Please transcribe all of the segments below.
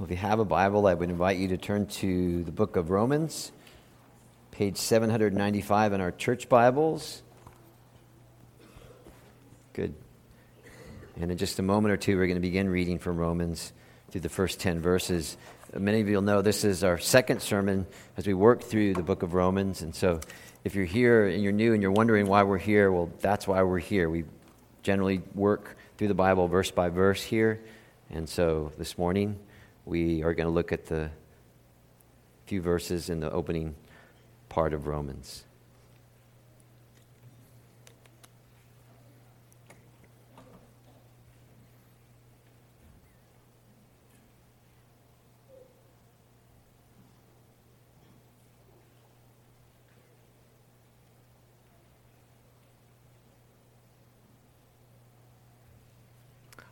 Well, if you have a Bible, I would invite you to turn to the book of Romans, page 795 in our church Bibles. Good. And in just a moment or two, we're going to begin reading from Romans through the first 10 verses. Many of you will know this is our second sermon as we work through the book of Romans. And so if you're here and you're new and you're wondering why we're here, well, that's why we're here. We generally work through the Bible verse by verse here. And so this morning, we are going to look at the few verses in the opening part of Romans.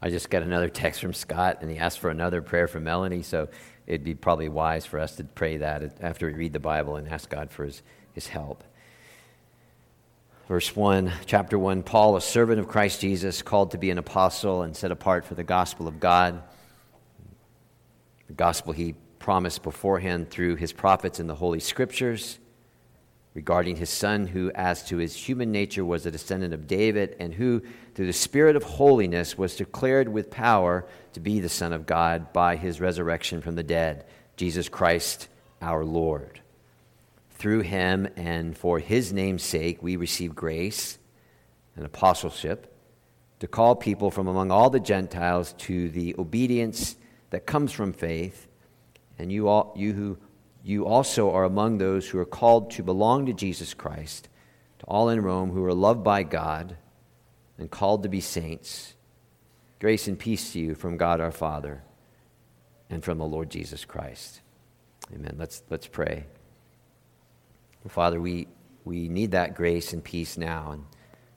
I just got another text from Scott, and he asked for another prayer from Melanie. So it'd be probably wise for us to pray that after we read the Bible and ask God for his, his help. Verse 1, chapter 1 Paul, a servant of Christ Jesus, called to be an apostle and set apart for the gospel of God. The gospel he promised beforehand through his prophets in the Holy Scriptures regarding his son, who, as to his human nature, was a descendant of David, and who, through the Spirit of holiness, was declared with power to be the Son of God by his resurrection from the dead, Jesus Christ our Lord. Through him and for his name's sake, we receive grace and apostleship to call people from among all the Gentiles to the obedience that comes from faith. And you, all, you who you also are among those who are called to belong to Jesus Christ, to all in Rome who are loved by God and called to be saints. Grace and peace to you from God our Father and from the Lord Jesus Christ. Amen. Let's, let's pray. Father, we, we need that grace and peace now. And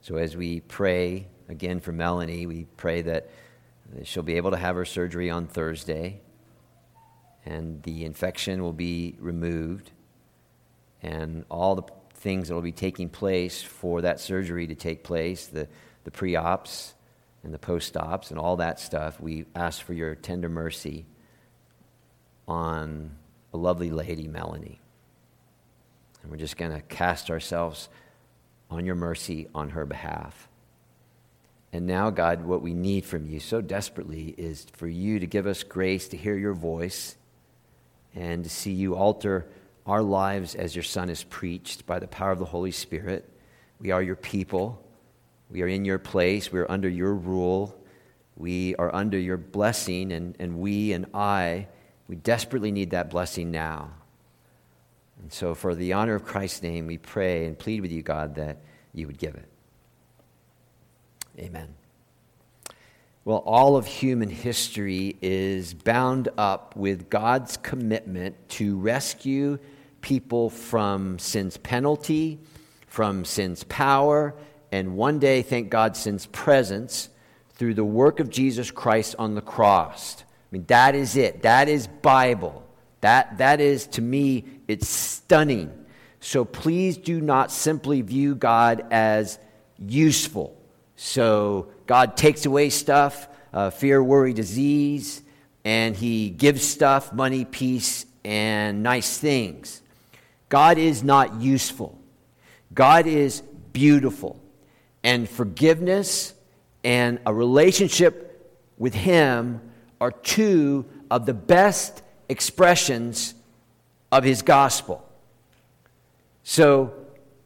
so as we pray again for Melanie, we pray that she'll be able to have her surgery on Thursday and the infection will be removed, and all the things that will be taking place for that surgery to take place the, the pre ops and the post ops and all that stuff. We ask for your tender mercy on a lovely lady, Melanie. And we're just going to cast ourselves on your mercy on her behalf. And now, God, what we need from you so desperately is for you to give us grace to hear your voice and to see you alter our lives as your Son is preached by the power of the Holy Spirit. We are your people. We are in your place. We are under your rule. We are under your blessing, and, and we and I, we desperately need that blessing now. And so, for the honor of Christ's name, we pray and plead with you, God, that you would give it. Amen. Well, all of human history is bound up with God's commitment to rescue people from sin's penalty, from sin's power, and one day, thank God, sin's presence through the work of Jesus Christ on the cross. I mean, that is it. That is Bible. That, that is, to me, it's stunning. So please do not simply view God as useful. So God takes away stuff, uh, fear, worry, disease, and He gives stuff, money, peace, and nice things. God is not useful. God is beautiful. And forgiveness and a relationship with Him are two of the best expressions of His gospel. So,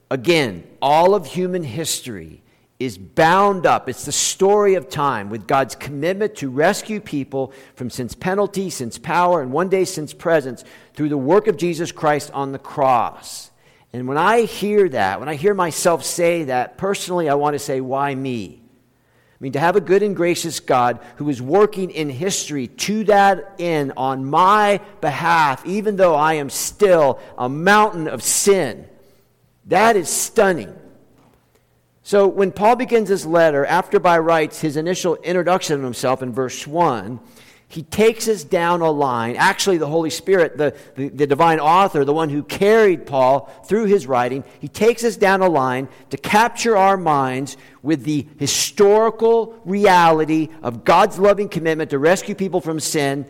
again, all of human history is bound up. It's the story of time with God's commitment to rescue people from sin's penalty, sin's power, and one day sin's presence through the work of Jesus Christ on the cross. And when I hear that, when I hear myself say that, personally, I want to say, why me? I mean, to have a good and gracious God who is working in history to that end on my behalf, even though I am still a mountain of sin, that is stunning. So when Paul begins his letter, after by writes his initial introduction of himself in verse 1, he takes us down a line. Actually, the Holy Spirit, the, the, the, divine author, the one who carried Paul through his writing, he takes us down a line to capture our minds with the historical reality of God's loving commitment to rescue people from sin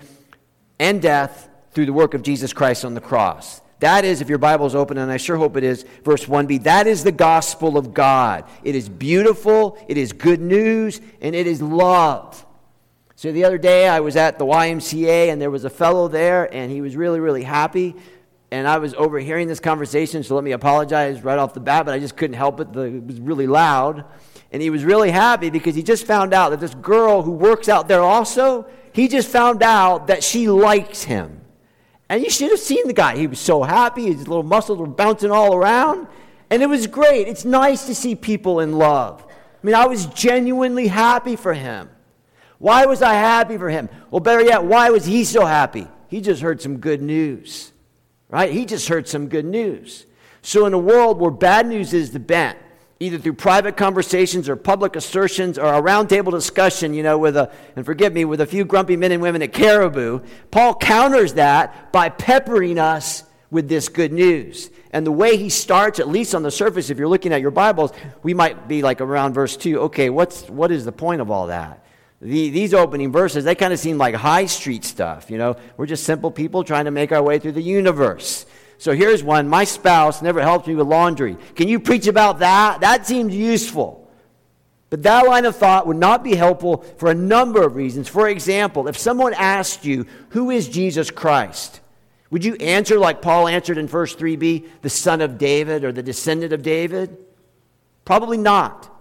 and death through the work of Jesus Christ on the cross. That is, if your Bible is open, and I sure hope it is, verse 1b, that is the gospel of God. It is beautiful, it is good news, and it is love. So the other day I was at the YMCA, and there was a fellow there, and he was really, really happy. And I was overhearing this conversation, so let me apologize right off the bat, but I just couldn't help it. It was really loud. And he was really happy because he just found out that this girl who works out there also, he just found out that she likes him. And you should have seen the guy. He was so happy. His little muscles were bouncing all around. And it was great. It's nice to see people in love. I mean, I was genuinely happy for him. Why was I happy for him? Well, better yet, why was he so happy? He just heard some good news, right? He just heard some good news. So, in a world where bad news is the bent, either through private conversations or public assertions or a roundtable discussion, you know, with a, and forgive me, with a few grumpy men and women at Caribou, Paul counters that by peppering us with this good news. And the way he starts, at least on the surface, if you're looking at your Bibles, we might be like around verse 2. Okay, what's, what is the point of all that? The, these opening verses, they kind of seem like high street stuff. You know, we're just simple people trying to make our way through the universe. So here's one My spouse never helps me with laundry. Can you preach about that? That seems useful. But that line of thought would not be helpful for a number of reasons. For example, if someone asked you, Who is Jesus Christ? Would you answer like Paul answered in verse 3b, the son of David or the descendant of David? Probably not.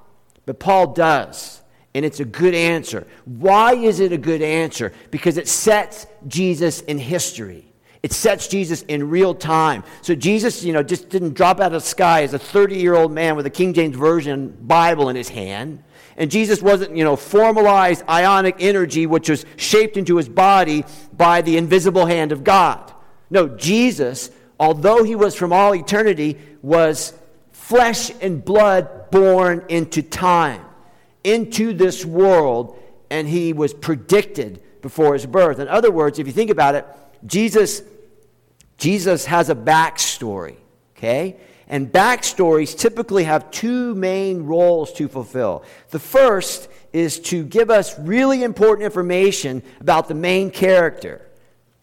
But Paul does. And it's a good answer. Why is it a good answer? Because it sets Jesus in history. It sets Jesus in real time. So Jesus, you know, just didn't drop out of the sky as a 30 year old man with a King James Version Bible in his hand. And Jesus wasn't, you know, formalized ionic energy which was shaped into his body by the invisible hand of God. No, Jesus, although he was from all eternity, was flesh and blood born into time, into this world, and he was predicted before his birth. In other words, if you think about it, Jesus Jesus has a backstory, okay? And backstories typically have two main roles to fulfill. The first is to give us really important information about the main character.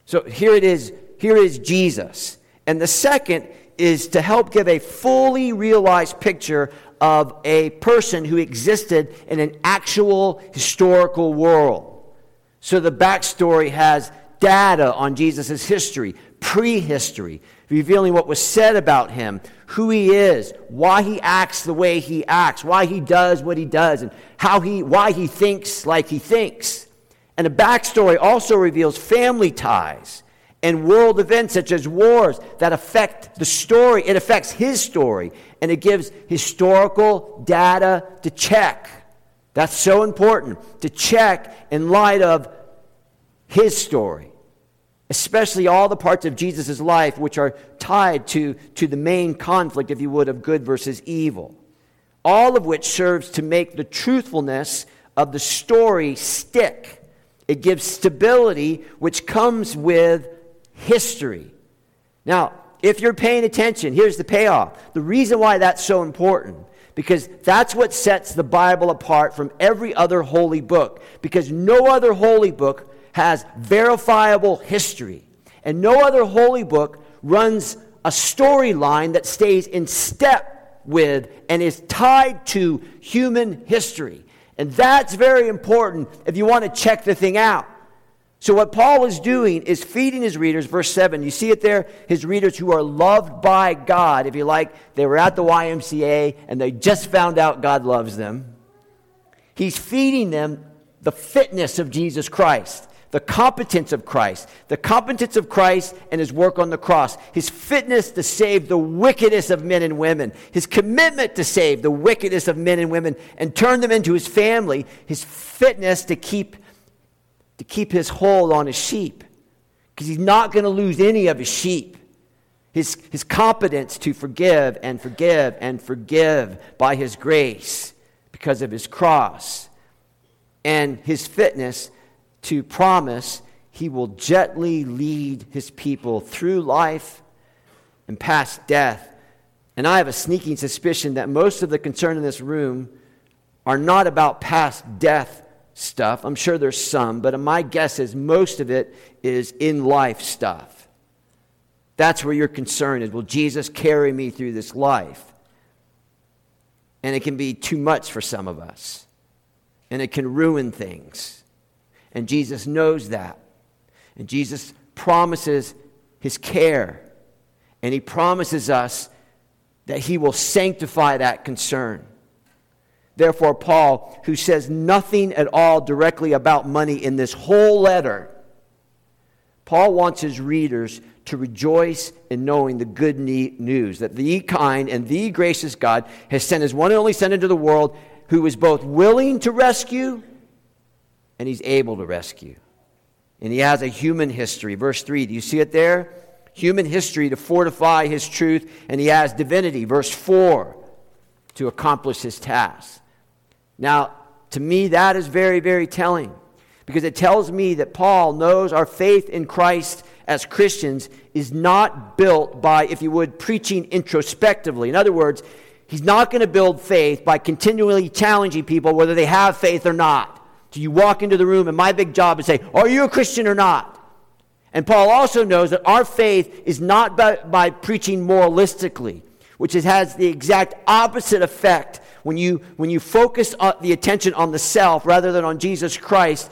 So here it is, here is Jesus. And the second is to help give a fully realized picture of a person who existed in an actual historical world. So the backstory has data on Jesus' history, prehistory, revealing what was said about him, who he is, why he acts the way he acts, why he does what he does, and how he, why he thinks like he thinks. And the backstory also reveals family ties and world events such as wars that affect the story. It affects his story, and it gives historical data to check. That's so important to check in light of his story especially all the parts of Jesus' life which are tied to, to the main conflict, if you would, of good versus evil. All of which serves to make the truthfulness of the story stick. It gives stability, which comes with history. Now, if you're paying attention, here's the payoff. The reason why that's so important because that's what sets the Bible apart from every other holy book. Because no other holy book has verifiable history. And no other holy book runs a storyline that stays in step with and is tied to human history. And that's very important if you want to check the thing out. So, what Paul is doing is feeding his readers, verse 7. You see it there? His readers who are loved by God. If you like, they were at the YMCA and they just found out God loves them. He's feeding them the fitness of Jesus Christ the competence of Christ, the competence of Christ and his work on the cross, his fitness to save the wickedest of men and women, his commitment to save the wickedest of men and women and turn them into his family, his fitness to keep, to keep his hold on his sheep, because he's not going to lose any of his sheep. His, his competence to forgive and forgive and forgive by his grace because of his cross, and his fitness to promise he will gently lead his people through life and past death. And I have a sneaking suspicion that most of the concern in this room are not about past death stuff. I'm sure there's some, but my guess is most of it is in life stuff. That's where your concern is. Will Jesus carry me through this life? And it can be too much for some of us, and it can ruin things. And Jesus knows that. And Jesus promises his care, and he promises us that he will sanctify that concern. Therefore, Paul, who says nothing at all directly about money in this whole letter, Paul wants his readers to rejoice in knowing the good news that the kind and the gracious God has sent his one and only Son into the world who is both willing to rescue and he's able to rescue. And he has a human history. Verse 3, do you see it there? Human history to fortify his truth, and he has divinity. Verse 4, to accomplish his task. Now, to me, that is very, very telling because it tells me that Paul knows our faith in Christ as Christians is not built by, if you would, preaching introspectively. In other words, he's not going to build faith by continually challenging people whether they have faith or not. So you walk into the room, and my big job is say, Are you a Christian or not? And Paul also knows that our faith is not by, by preaching moralistically, which has the exact opposite effect when you, when you focus uh, the attention on the self rather than on Jesus Christ,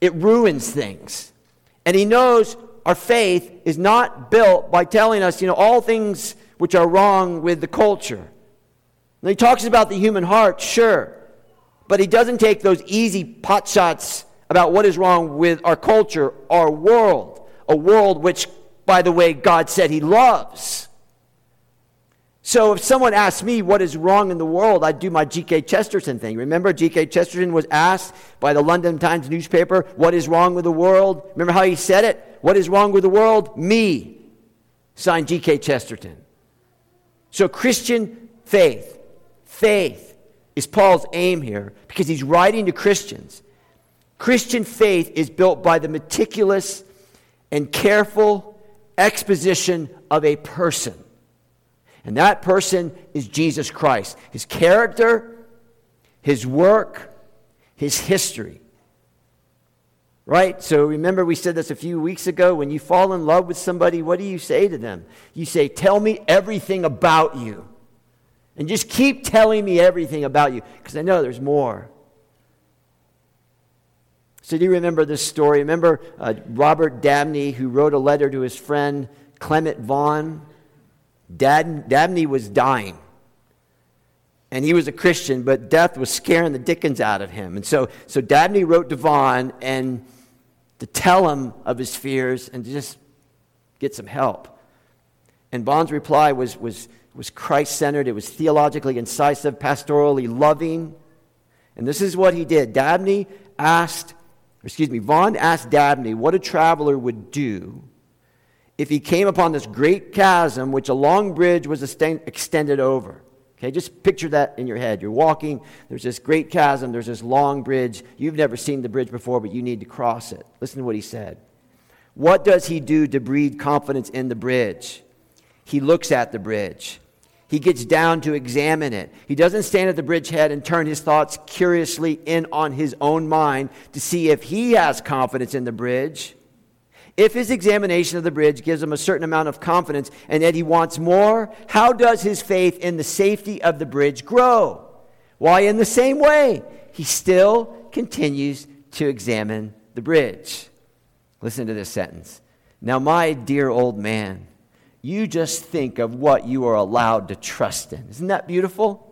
it ruins things. And he knows our faith is not built by telling us, you know, all things which are wrong with the culture. And he talks about the human heart, sure. But he doesn't take those easy pot shots about what is wrong with our culture, our world, a world which, by the way, God said he loves. So if someone asked me what is wrong in the world, I'd do my G.K. Chesterton thing. Remember, G.K. Chesterton was asked by the London Times newspaper, What is wrong with the world? Remember how he said it? What is wrong with the world? Me. Signed G.K. Chesterton. So Christian faith, faith is Paul's aim here because he's writing to Christians. Christian faith is built by the meticulous and careful exposition of a person. And that person is Jesus Christ. His character, his work, his history. Right? So remember, we said this a few weeks ago. When you fall in love with somebody, what do you say to them? You say, Tell me everything about you. And just keep telling me everything about you, because I know there's more. So, do you remember this story? Remember uh, Robert Dabney, who wrote a letter to his friend Clement Vaughan? Dad, Dabney was dying. And he was a Christian, but death was scaring the dickens out of him. And so, so Dabney wrote to Vaughan and to tell him of his fears and to just get some help. And Vaughan's reply was, was, was Christ centered, it was theologically incisive, pastorally loving. And this is what he did. Dabney asked, excuse me, Vaughan asked Dabney what a traveler would do if he came upon this great chasm which a long bridge was extended over. Okay, just picture that in your head. You're walking, there's this great chasm, there's this long bridge. You've never seen the bridge before, but you need to cross it. Listen to what he said. What does he do to breed confidence in the bridge? He looks at the bridge. He gets down to examine it. He doesn't stand at the bridgehead and turn his thoughts curiously in on his own mind to see if he has confidence in the bridge. If his examination of the bridge gives him a certain amount of confidence and that he wants more, how does his faith in the safety of the bridge grow? Why, in the same way, he still continues to examine the bridge. Listen to this sentence. Now, my dear old man, you just think of what you are allowed to trust in. Isn't that beautiful?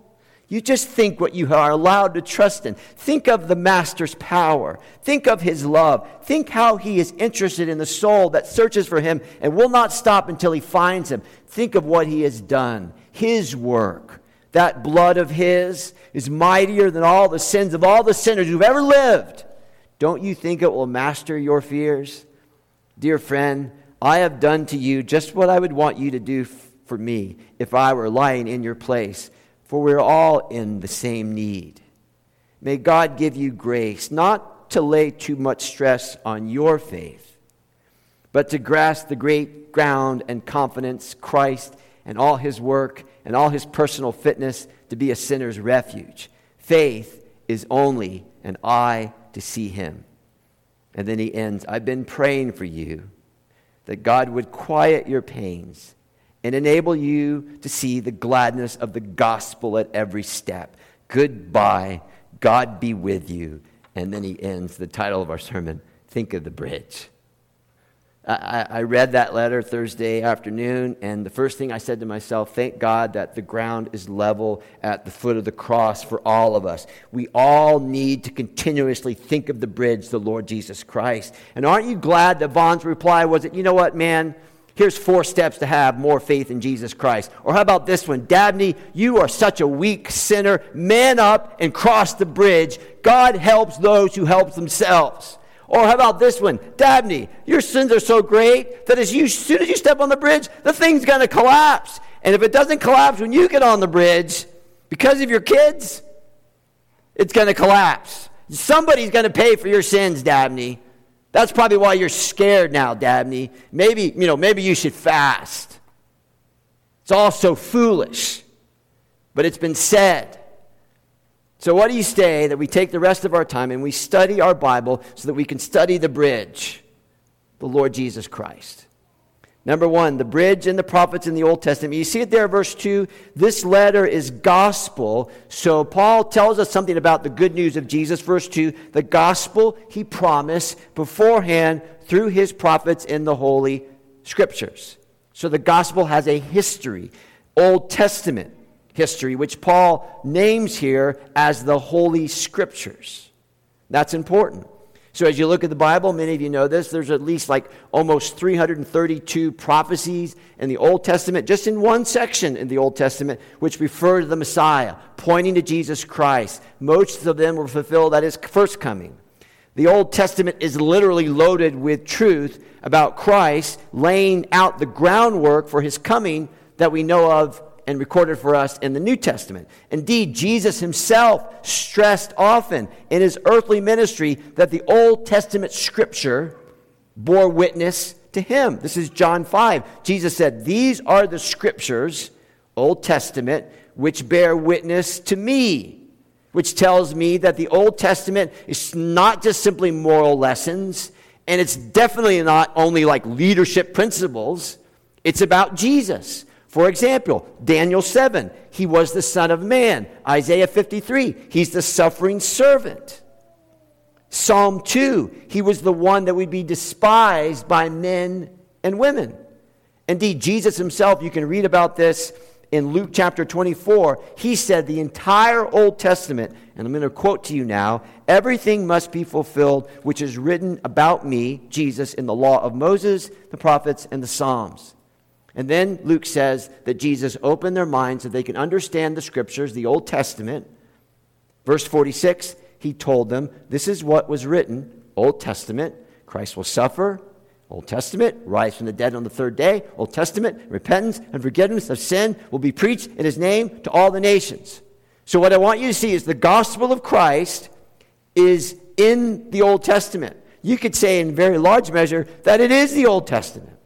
You just think what you are allowed to trust in. Think of the Master's power. Think of his love. Think how he is interested in the soul that searches for him and will not stop until he finds him. Think of what he has done, his work. That blood of his is mightier than all the sins of all the sinners who've ever lived. Don't you think it will master your fears? Dear friend, I have done to you just what I would want you to do for me if I were lying in your place for we're all in the same need. May God give you grace not to lay too much stress on your faith, but to grasp the great ground and confidence Christ and all his work and all his personal fitness to be a sinner's refuge. Faith is only an eye to see him. And then he ends I've been praying for you that God would quiet your pains and enable you to see the gladness of the gospel at every step. Goodbye. God be with you. And then he ends the title of our sermon Think of the Bridge. I, I, read that letter Thursday afternoon, and the first thing I said to myself, thank God that the ground is level at the foot of the cross for all of us. We all need to continuously think of the bridge, the Lord Jesus Christ. And aren't you glad that Vaughan's reply was, that you know what, man? Here's four steps to have more faith in Jesus Christ. Or how about this one? Dabney, you are such a weak sinner. Man up and cross the bridge. God helps those who help themselves. Or how about this one? Dabney, your sins are so great that as, you, as soon as you step on the bridge, the thing's going to collapse. And if it doesn't collapse when you get on the bridge, because of your kids, it's going to collapse. Somebody's going to pay for your sins, Dabney. That's probably why you're scared now, Dabney. Maybe, you know, maybe you should fast. It's all so foolish. But it's been said. So, what do you say that we take the rest of our time and we study our Bible so that we can study the bridge, the Lord Jesus Christ? Number one, the bridge and the prophets in the Old Testament. You see it there, verse 2. This letter is gospel. So Paul tells us something about the good news of Jesus. Verse 2 the gospel he promised beforehand through his prophets in the Holy Scriptures. So the gospel has a history, Old Testament history, which Paul names here as the Holy Scriptures. That's important. So, as you look at the Bible, many of you know this, there's at least like almost 332 prophecies in the Old Testament, just in one section in the Old Testament, which refer to the Messiah, pointing to Jesus Christ. Most of them were fulfilled at his first coming. The Old Testament is literally loaded with truth about Christ, laying out the groundwork for his coming that we know of and recorded for us in the New Testament. Indeed, Jesus himself stressed often in his earthly ministry that the Old Testament scripture bore witness to him. This is John 5. Jesus said, These are the scriptures, Old Testament, which bear witness to me. Which tells me that the Old Testament is not just simply moral lessons, and it's definitely not only like leadership principles. It's about Jesus. For example, Daniel 7, he was the Son of Man. Isaiah 53, he's the suffering servant. Psalm 2, he was the one that would be despised by men and women. Indeed, Jesus himself, you can read about this in Luke chapter 24. He said the entire Old Testament, and I'm going to quote to you now everything must be fulfilled which is written about me, Jesus, in the law of Moses, the prophets, and the Psalms. And then Luke says that Jesus opened their minds so they can understand the scriptures, the Old Testament. Verse 46, he told them, This is what was written, Old Testament. Christ will suffer, Old Testament, rise from the dead on the third day, Old Testament, repentance and forgiveness of sin will be preached in his name to all the nations. So, what I want you to see is the gospel of Christ is in the Old Testament. You could say, in very large measure, that it is the Old Testament.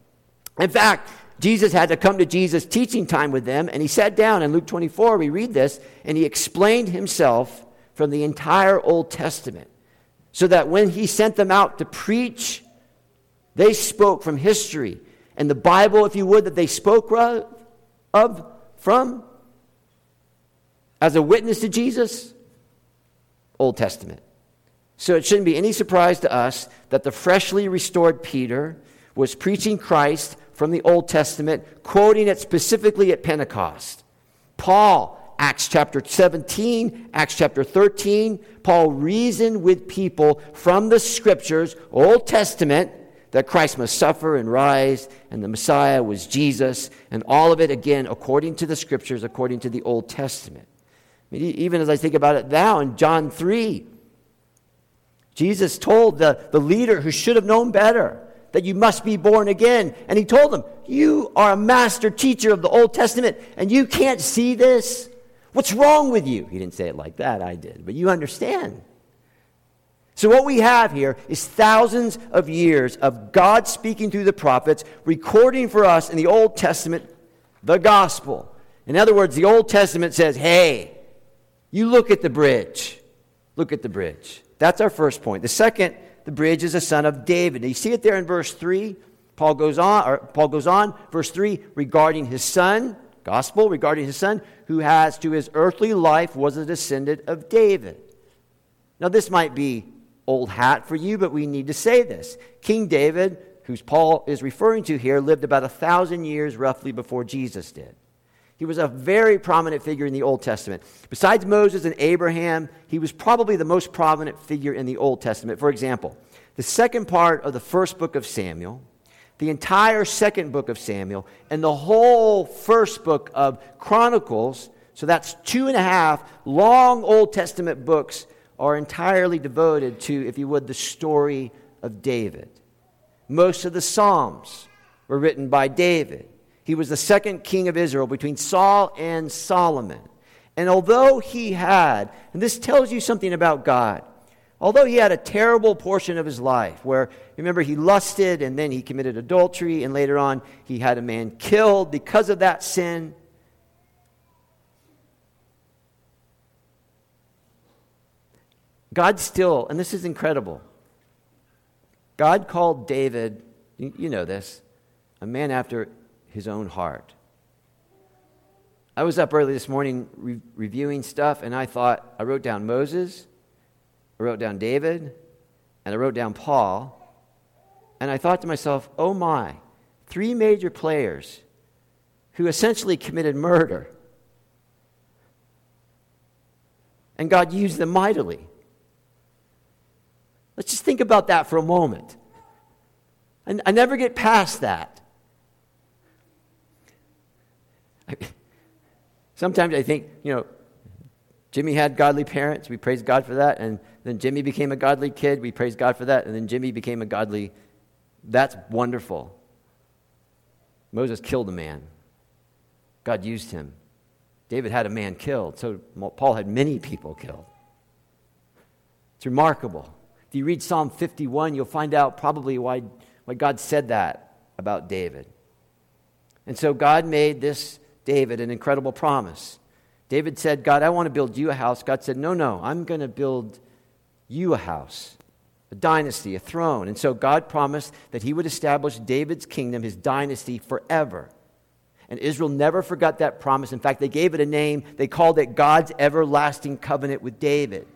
In fact, Jesus had to come to Jesus' teaching time with them, and he sat down in Luke 24. We read this, and he explained himself from the entire Old Testament, so that when he sent them out to preach, they spoke from history. And the Bible, if you would, that they spoke of from as a witness to Jesus, Old Testament. So it shouldn't be any surprise to us that the freshly restored Peter was preaching Christ from the Old Testament, quoting it specifically at Pentecost. Paul, Acts chapter 17, Acts chapter 13, Paul reasoned with people from the scriptures, Old Testament, that Christ must suffer and rise, and the Messiah was Jesus, and all of it, again, according to the scriptures, according to the Old Testament. I mean, even as I think about it now in John 3, Jesus told the, the leader who should have known better, that you must be born again. And he told them, You are a master teacher of the Old Testament, and you can't see this? What's wrong with you? He didn't say it like that, I did, but you understand. So, what we have here is thousands of years of God speaking through the prophets, recording for us in the Old Testament the gospel. In other words, the Old Testament says, Hey, you look at the bridge. Look at the bridge. That's our first point. The second, the bridge is a son of David. Now, you see it there in verse 3. Paul goes on, or Paul goes on, verse 3, regarding his son, gospel, regarding his son, who has to his earthly life was a descendant of David. Now, this might be old hat for you, but we need to say this. King David, whose Paul is referring to here, lived about a thousand years roughly before Jesus did. He was a very prominent figure in the Old Testament. Besides Moses and Abraham, he was probably the most prominent figure in the Old Testament. For example, the second part of the first book of Samuel, the entire second book of Samuel, and the whole first book of Chronicles, so that's two and a half long Old Testament books, are entirely devoted to, if you would, the story of David. Most of the Psalms were written by David. He was the second king of Israel between Saul and Solomon. And although he had, and this tells you something about God, although he had a terrible portion of his life where, remember, he lusted and then he committed adultery, and later on he had a man killed because of that sin. God still, and this is incredible, God called David, you know this, a man after his own heart. I was up early this morning re- reviewing stuff, and I thought, I wrote down Moses, I wrote down David, and I wrote down Paul. And I thought to myself, oh my, three major players who essentially committed murder. And God used them mightily. Let's just think about that for a moment. I, I never get past that. Sometimes I think, you know, Jimmy had godly parents. We praise God for that. And then Jimmy became a godly kid. We praise God for that. And then Jimmy became a godly. That's wonderful. Moses killed a man, God used him. David had a man killed. So Paul had many people killed. It's remarkable. If you read Psalm 51, you'll find out probably why, why God said that about David. And so God made this David an incredible promise. David said, God, I want to build you a house. God said, No, no, I'm going to build you a house, a dynasty, a throne. And so God promised that he would establish David's kingdom, his dynasty, forever. And Israel never forgot that promise. In fact, they gave it a name. They called it God's everlasting covenant with David.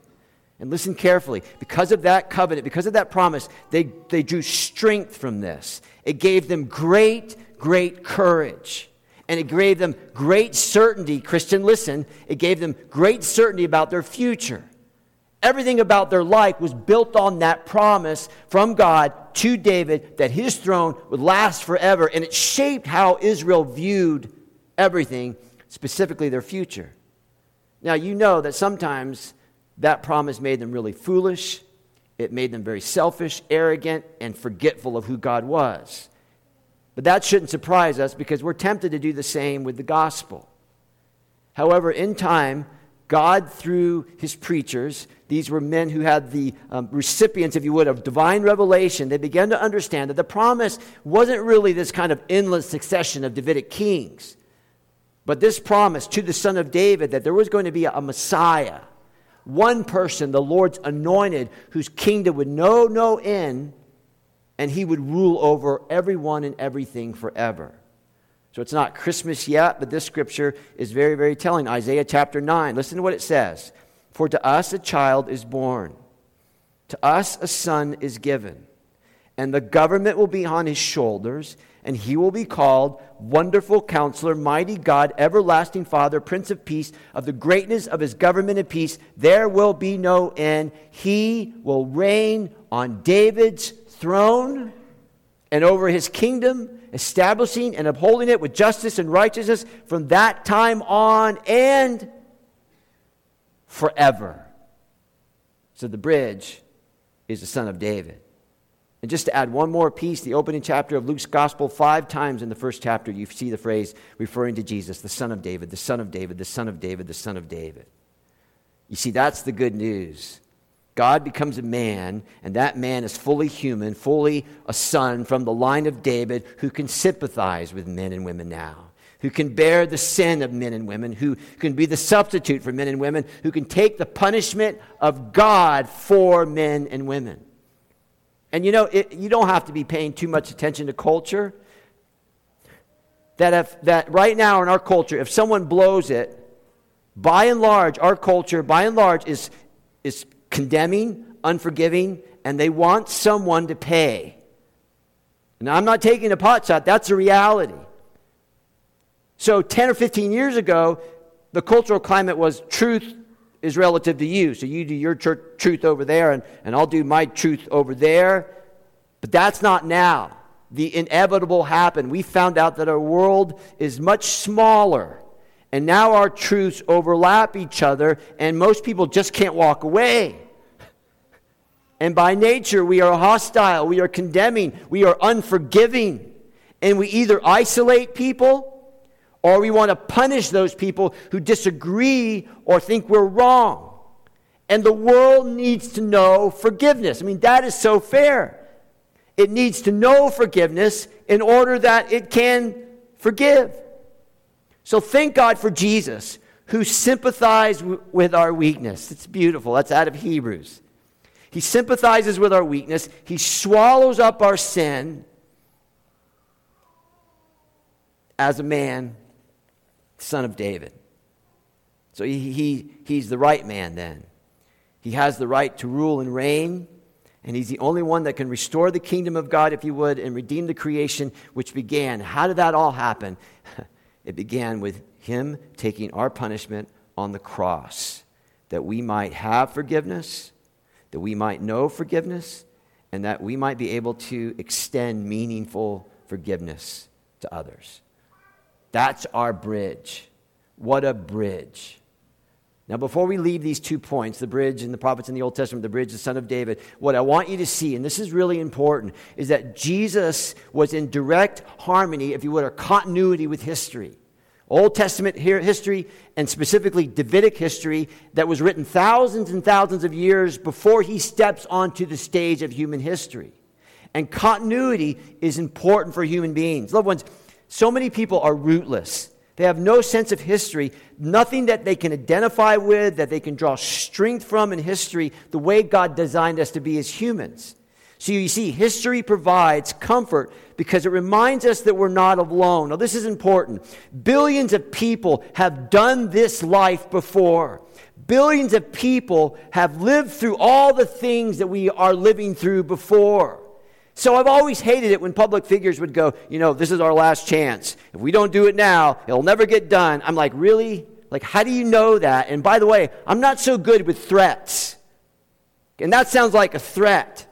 And listen carefully. Because of that covenant, because of that promise, they, they drew strength from this. It gave them great, great courage and it gave them great certainty. Christian, listen, it gave them great certainty about their future. Everything about their life was built on that promise from God to David that his throne would last forever, and it shaped how Israel viewed everything, specifically their future. Now, you know that sometimes that promise made them really foolish, it made them very selfish, arrogant, and forgetful of who God was. But that shouldn't surprise us because we're tempted to do the same with the gospel. However, in time, God, through his preachers, these were men who had the um, recipients, if you would, of divine revelation. They began to understand that the promise wasn't really this kind of endless succession of Davidic kings, but this promise to the son of David that there was going to be a Messiah, one person, the Lord's anointed, whose kingdom would know no end and he would rule over everyone and everything forever. So it's not Christmas yet, but this scripture is very, very telling. Isaiah chapter 9, listen to what it says For to us a child is born, to us a son is given, and the government will be on his shoulders, and he will be called Wonderful Counselor, Mighty God, Everlasting Father, Prince of Peace. Of the greatness of his government and peace, there will be no end. He will reign on David's throne and over his kingdom, establishing and upholding it with justice and righteousness from that time on and forever. So the bridge is the son of David. And just to add one more piece, the opening chapter of Luke's gospel, five times in the first chapter, you see the phrase referring to Jesus, the son of David, the son of David, the son of David, the son of David. You see, that's the good news. God becomes a man, and that man is fully human, fully a son from the line of David who can sympathize with men and women now, who can bear the sin of men and women, who can be the substitute for men and women, who can take the punishment of God for men and women. And you know, it, you don't have to be paying too much attention to culture. That, if, that right now in our culture, if someone blows it, by and large, our culture, by and large, is, is condemning, unforgiving, and they want someone to pay. Now, I'm not taking a pot shot, that's a reality. So, 10 or 15 years ago, the cultural climate was truth is relative to you. So, you do your truth over there, and, and I'll do my truth over there. But that's not now. The inevitable happened. We found out that our world is much smaller. And now our truths overlap each other, and most people just can't walk away. And by nature, we are hostile, we are condemning, we are unforgiving. And we either isolate people or we want to punish those people who disagree or think we're wrong. And the world needs to know forgiveness. I mean, that is so fair. It needs to know forgiveness in order that it can forgive. So thank God for Jesus who sympathized with our weakness. It's beautiful. That's out of Hebrews. He sympathizes with our weakness, He swallows up our sin as a man, son of David. So he, he, he's the right man then. He has the right to rule and reign, and he's the only one that can restore the kingdom of God, if you would, and redeem the creation which began. How did that all happen? It began with him taking our punishment on the cross that we might have forgiveness that we might know forgiveness and that we might be able to extend meaningful forgiveness to others. That's our bridge. What a bridge. Now, before we leave these two points, the bridge and the prophets in the Old Testament, the bridge, the Son of David, what I want you to see, and this is really important, is that Jesus was in direct harmony, if you would, or continuity with history. Old Testament history, and specifically Davidic history, that was written thousands and thousands of years before he steps onto the stage of human history. And continuity is important for human beings. Loved ones, so many people are rootless. They have no sense of history, nothing that they can identify with, that they can draw strength from in history, the way God designed us to be as humans. So you see, history provides comfort because it reminds us that we're not alone. Now, this is important. Billions of people have done this life before. Billions of people have lived through all the things that we are living through before. So I've always hated it when public figures would go, you know, this is our last chance. If we don't do it now, it'll never get done. I'm like, really? Like, how do you know that? And by the way, I'm not so good with threats. And that sounds like a threat.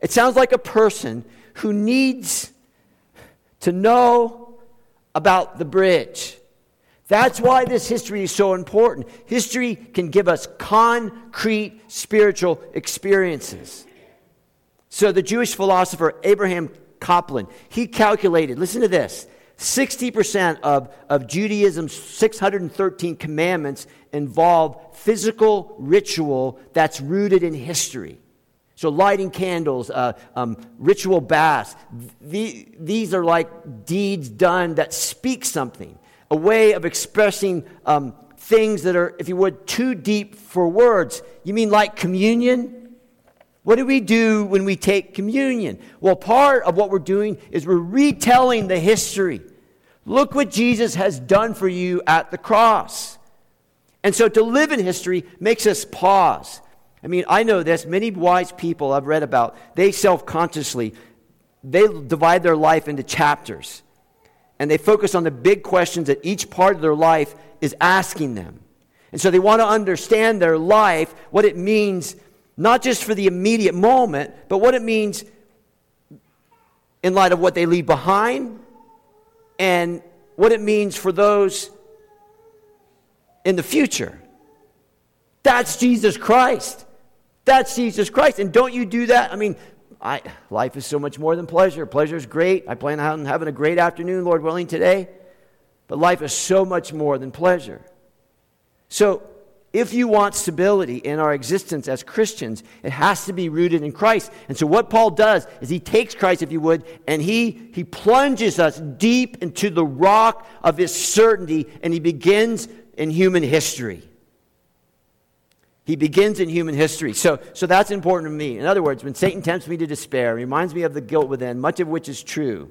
It sounds like a person who needs to know about the bridge. That's why this history is so important. History can give us concrete spiritual experiences. So the Jewish philosopher Abraham Kaplan, he calculated, listen to this, 60% of, of Judaism's 613 commandments involve physical ritual that's rooted in history. So, lighting candles, uh, um, ritual baths, the, these are like deeds done that speak something, a way of expressing um, things that are, if you would, too deep for words. You mean like communion? What do we do when we take communion? Well, part of what we're doing is we're retelling the history. Look what Jesus has done for you at the cross. And so to live in history makes us pause I mean, I know this. Many wise people I've read about, they self consciously, they divide their life into chapters. And they focus on the big questions that each part of their life is asking them. And so they want to understand their life, what it means, not just for the immediate moment, but what it means in light of what they leave behind and what it means for those in the future. That's Jesus Christ. That's Jesus Christ. And don't you do that? I mean, I, life is so much more than pleasure. Pleasure is great. I plan on having a great afternoon, Lord willing, today. But life is so much more than pleasure. So if you want stability in our existence as Christians, it has to be rooted in Christ. And so, what Paul does is he takes Christ, if you would, and he, he plunges us deep into the rock of his certainty, and he begins in human history. He begins in human history. So, so that's important to me. In other words, when Satan tempts me to despair, reminds me of the guilt within, much of which is true.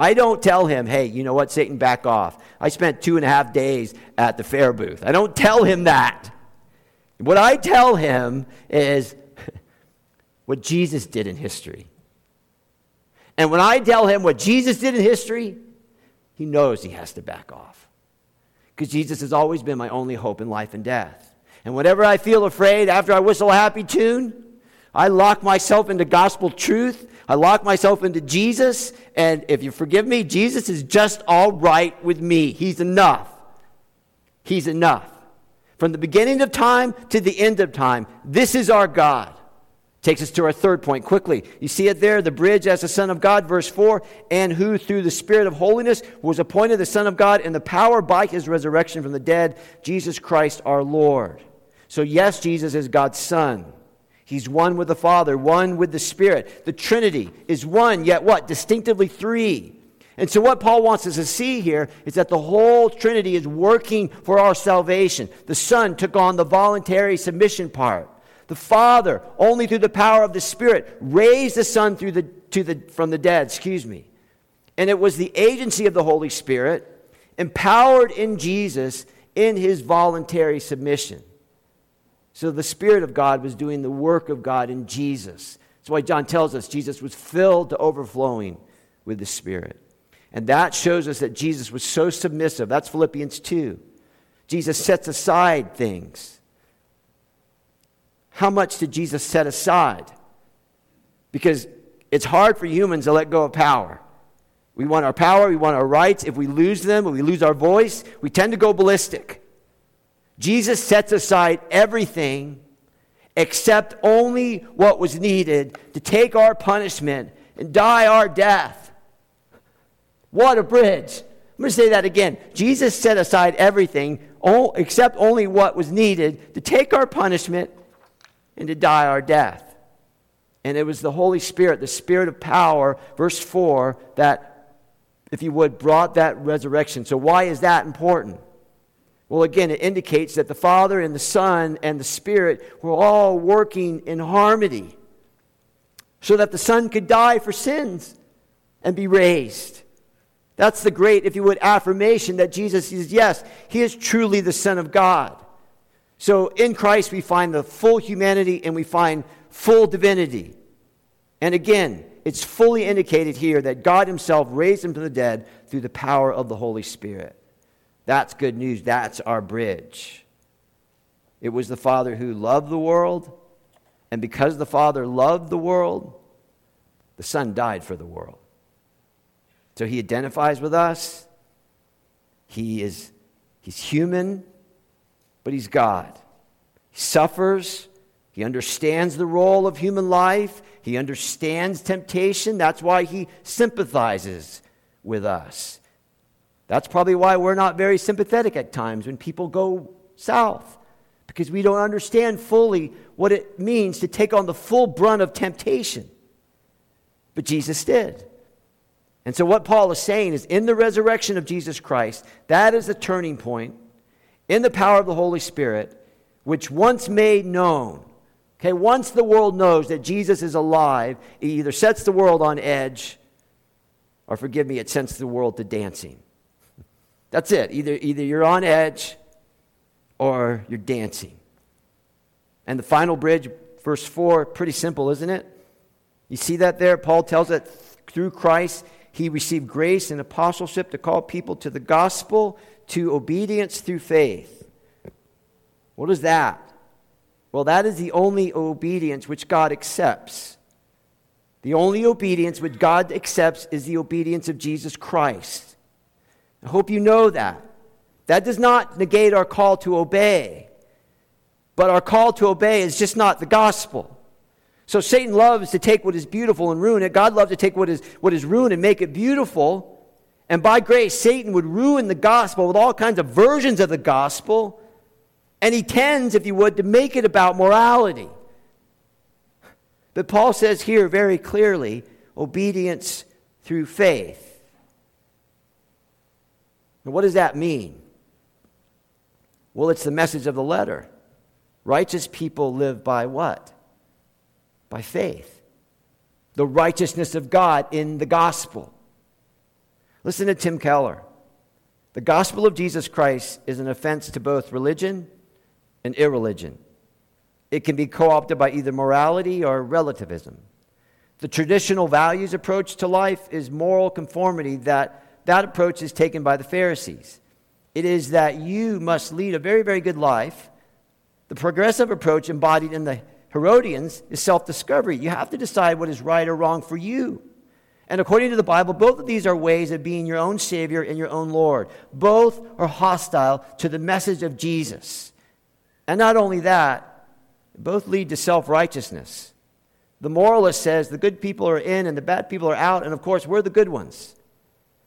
I don't tell him, hey, you know what, Satan, back off. I spent two and a half days at the fair booth. I don't tell him that. What I tell him is what Jesus did in history. And when I tell him what Jesus did in history, he knows he has to back off. Because Jesus has always been my only hope in life and death. And whenever I feel afraid after I whistle a happy tune, I lock myself into gospel truth I lock myself into Jesus, and if you forgive me, Jesus is just all right with me. He's enough. He's enough. From the beginning of time to the end of time, this is our God. Takes us to our third point quickly. You see it there, the bridge as the Son of God, verse 4, and who through the Spirit of holiness was appointed the Son of God in the power by his resurrection from the dead, Jesus Christ our Lord. So, yes, Jesus is God's Son. He's one with the Father, one with the Spirit. The Trinity is one, yet what? Distinctively three. And so, what Paul wants us to see here is that the whole Trinity is working for our salvation. The Son took on the voluntary submission part. The Father, only through the power of the Spirit, raised the Son through the, to the, from the dead. Excuse me. And it was the agency of the Holy Spirit, empowered in Jesus in his voluntary submission. So the Spirit of God was doing the work of God in Jesus. That's why John tells us Jesus was filled to overflowing with the Spirit. And that shows us that Jesus was so submissive. That's Philippians 2. Jesus sets aside things. How much did Jesus set aside? Because it's hard for humans to let go of power. We want our power, we want our rights. If we lose them, if we lose our voice, we tend to go ballistic. Jesus sets aside everything except only what was needed to take our punishment and die our death. What a bridge. I'm going to say that again. Jesus set aside everything except only what was needed to take our punishment and to die our death. And it was the Holy Spirit, the Spirit of power, verse 4, that, if you would, brought that resurrection. So, why is that important? Well, again, it indicates that the Father and the Son and the Spirit were all working in harmony so that the Son could die for sins and be raised. That's the great, if you would, affirmation that Jesus is, yes, he is truly the Son of God. So in Christ, we find the full humanity and we find full divinity. And again, it's fully indicated here that God Himself raised Him from the dead through the power of the Holy Spirit. That's good news. That's our bridge. It was the Father who loved the world, and because the Father loved the world, the Son died for the world. So he identifies with us. He is he's human, but he's God. He suffers. He understands the role of human life. He understands temptation. That's why he sympathizes with us. That's probably why we're not very sympathetic at times when people go south, because we don't understand fully what it means to take on the full brunt of temptation. But Jesus did. And so, what Paul is saying is in the resurrection of Jesus Christ, that is the turning point in the power of the Holy Spirit, which once made known, okay, once the world knows that Jesus is alive, it either sets the world on edge, or forgive me, it sends the world to dancing. That's it. Either, either you're on edge or you're dancing. And the final bridge, verse 4, pretty simple, isn't it? You see that there? Paul tells that through Christ, he received grace and apostleship to call people to the gospel, to obedience through faith. What is that? Well, that is the only obedience which God accepts. The only obedience which God accepts is the obedience of Jesus Christ. I hope you know that. That does not negate our call to obey. But our call to obey is just not the gospel. So Satan loves to take what is beautiful and ruin it. God loves to take what is, what is ruined and make it beautiful. And by grace, Satan would ruin the gospel with all kinds of versions of the gospel And he tends, if you would, to make it about morality. But Paul says here very clearly obedience through faith. What does that mean? Well, it's the message of the letter. Righteous people live by what? By faith. The righteousness of God in the gospel. Listen to Tim Keller. The gospel of Jesus Christ is an offense to both religion and irreligion. It can be co opted by either morality or relativism. The traditional values approach to life is moral conformity that that approach is taken by the Pharisees. It is that you must lead a very, very good life. The progressive approach embodied in the Herodians is self discovery. You have to decide what is right or wrong for you. And according to the Bible, both of these are ways of being your own Savior and your own Lord. Both are hostile to the message of Jesus. And not only that, both lead to self righteousness. The moralist says the good people are in and the bad people are out, and of course, we're the good ones.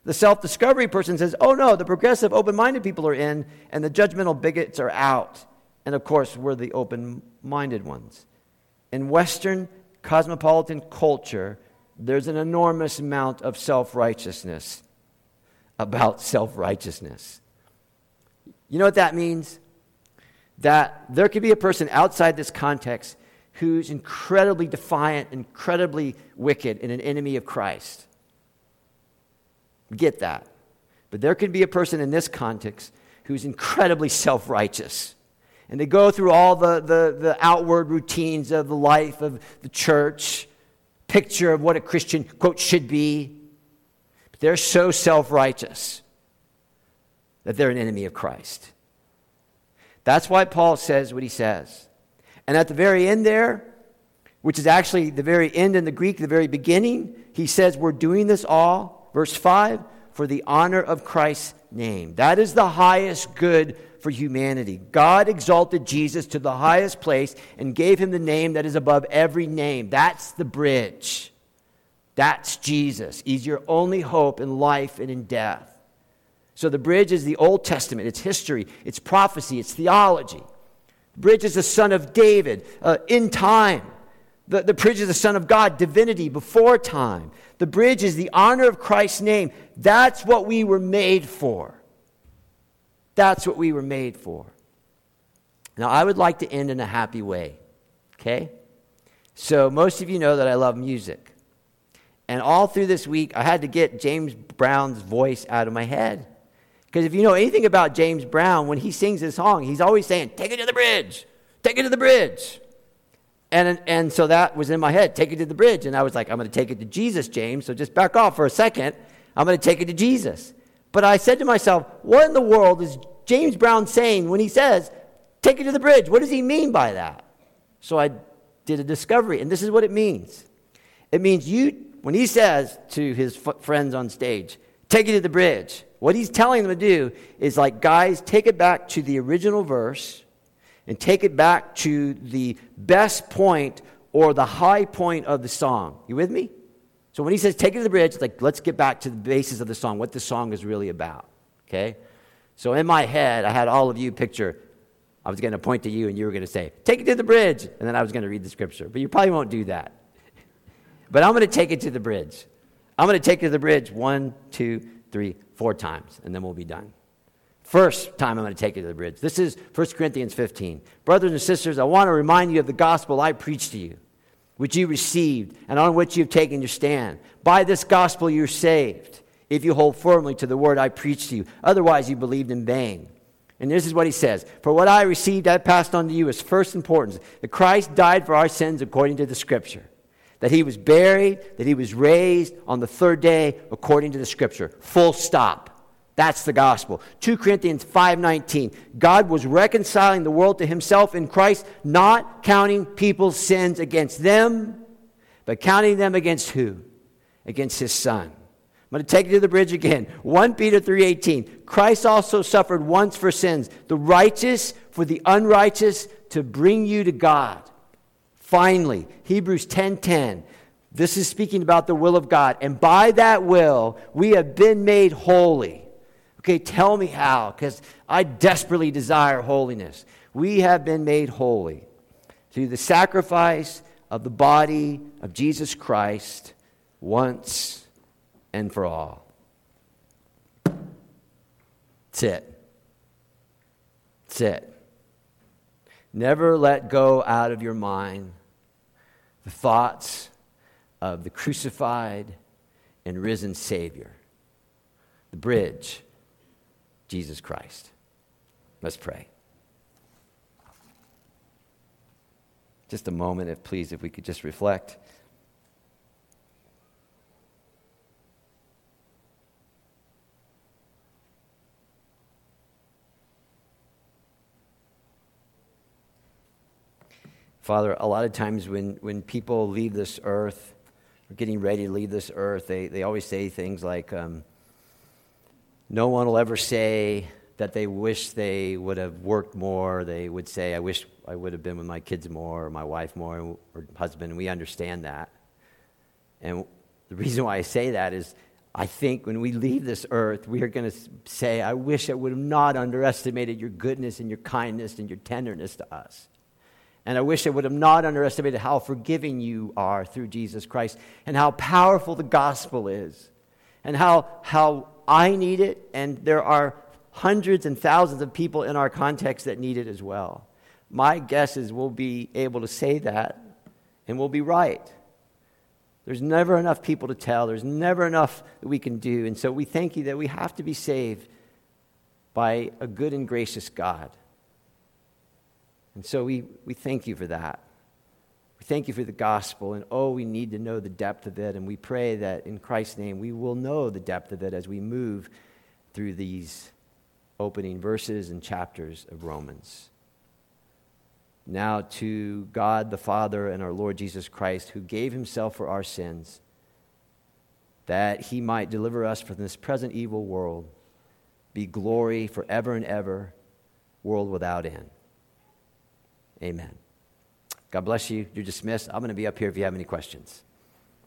The self discovery person says, oh no, the progressive, open minded people are in, and the judgmental bigots are out. And of course, we're the open minded ones. In Western cosmopolitan culture, there's an enormous amount of self righteousness about self righteousness. You know what that means? That there could be a person outside this context who's incredibly defiant, incredibly wicked, and an enemy of Christ. Get that. But there could be a person in this context who's incredibly self righteous. And they go through all the, the, the outward routines of the life of the church picture of what a Christian, quote, should be. But they're so self righteous that they're an enemy of Christ. That's why Paul says what he says. And at the very end there, which is actually the very end in the Greek, the very beginning, he says, We're doing this all, verse 5, for the honor of Christ's name. That is the highest good for humanity. God exalted Jesus to the highest place and gave him the name that is above every name. That's the bridge. That's Jesus. He's your only hope in life and in death. So the bridge is the Old Testament, it's history, it's prophecy, it's theology. The bridge is the Son of David uh, in time. The, the bridge is the Son of God, divinity before time. The bridge is the honor of Christ's name. That's what we were made for. That's what we were made for. Now, I would like to end in a happy way, okay? So, most of you know that I love music. And all through this week, I had to get James Brown's voice out of my head. Because if you know anything about James Brown, when he sings his song, he's always saying, Take it to the bridge, take it to the bridge. And, and so that was in my head, take it to the bridge. And I was like, I'm going to take it to Jesus, James. So just back off for a second. I'm going to take it to Jesus. But I said to myself, what in the world is James Brown saying when he says, take it to the bridge? What does he mean by that? So I did a discovery, and this is what it means. It means you, when he says to his f- friends on stage, take it to the bridge, what he's telling them to do is like, guys, take it back to the original verse and take it back to the best point or the high point of the song. You with me? So when he says take it to the bridge, it's like let's get back to the basis of the song, what the song is really about. Okay? So in my head, I had all of you picture, I was going to point to you and you were going to say, take it to the bridge. And then I was going to read the scripture. But you probably won't do that. but I'm going to take it to the bridge. I'm going to take it to the bridge one, two, three, four times, and then we'll be done. First time I'm going to take you to the bridge. This is 1 Corinthians 15. Brothers and sisters, I want to remind you of the gospel I preached to you which you received and on which you have taken your stand. By this gospel you're saved, if you hold firmly to the word I preached to you. Otherwise, you believed in vain. And this is what he says For what I received, I passed on to you as first importance that Christ died for our sins according to the scripture, that he was buried, that he was raised on the third day according to the scripture. Full stop. That's the gospel. 2 Corinthians 5:19. God was reconciling the world to himself in Christ, not counting people's sins against them, but counting them against who? Against his son. I'm going to take you to the bridge again. 1 Peter 3:18. Christ also suffered once for sins, the righteous for the unrighteous to bring you to God. Finally, Hebrews 10:10. This is speaking about the will of God, and by that will we have been made holy Okay, tell me how, because I desperately desire holiness. We have been made holy through the sacrifice of the body of Jesus Christ once and for all. That's it. That's it. Never let go out of your mind the thoughts of the crucified and risen Savior, the bridge, Jesus Christ. Let's pray. Just a moment, if please, if we could just reflect. Father, a lot of times when, when people leave this earth, or getting ready to leave this earth, they, they always say things like, um, No one will ever say that they wish they would have worked more. They would say, I wish I would have been with my kids more, or my wife more, or husband. And we understand that. And the reason why I say that is I think when we leave this earth, we are going to say, I wish I would have not underestimated your goodness and your kindness and your tenderness to us. And I wish I would have not underestimated how forgiving you are through Jesus Christ and how powerful the gospel is and how, how I need it. And there are hundreds and thousands of people in our context that need it as well. My guess is we'll be able to say that and we'll be right. There's never enough people to tell, there's never enough that we can do. And so we thank you that we have to be saved by a good and gracious God. And so we, we thank you for that. We thank you for the gospel, and oh, we need to know the depth of it. And we pray that in Christ's name we will know the depth of it as we move through these opening verses and chapters of Romans. Now to God the Father and our Lord Jesus Christ, who gave himself for our sins, that he might deliver us from this present evil world, be glory forever and ever, world without end. Amen. God bless you. You're dismissed. I'm going to be up here if you have any questions.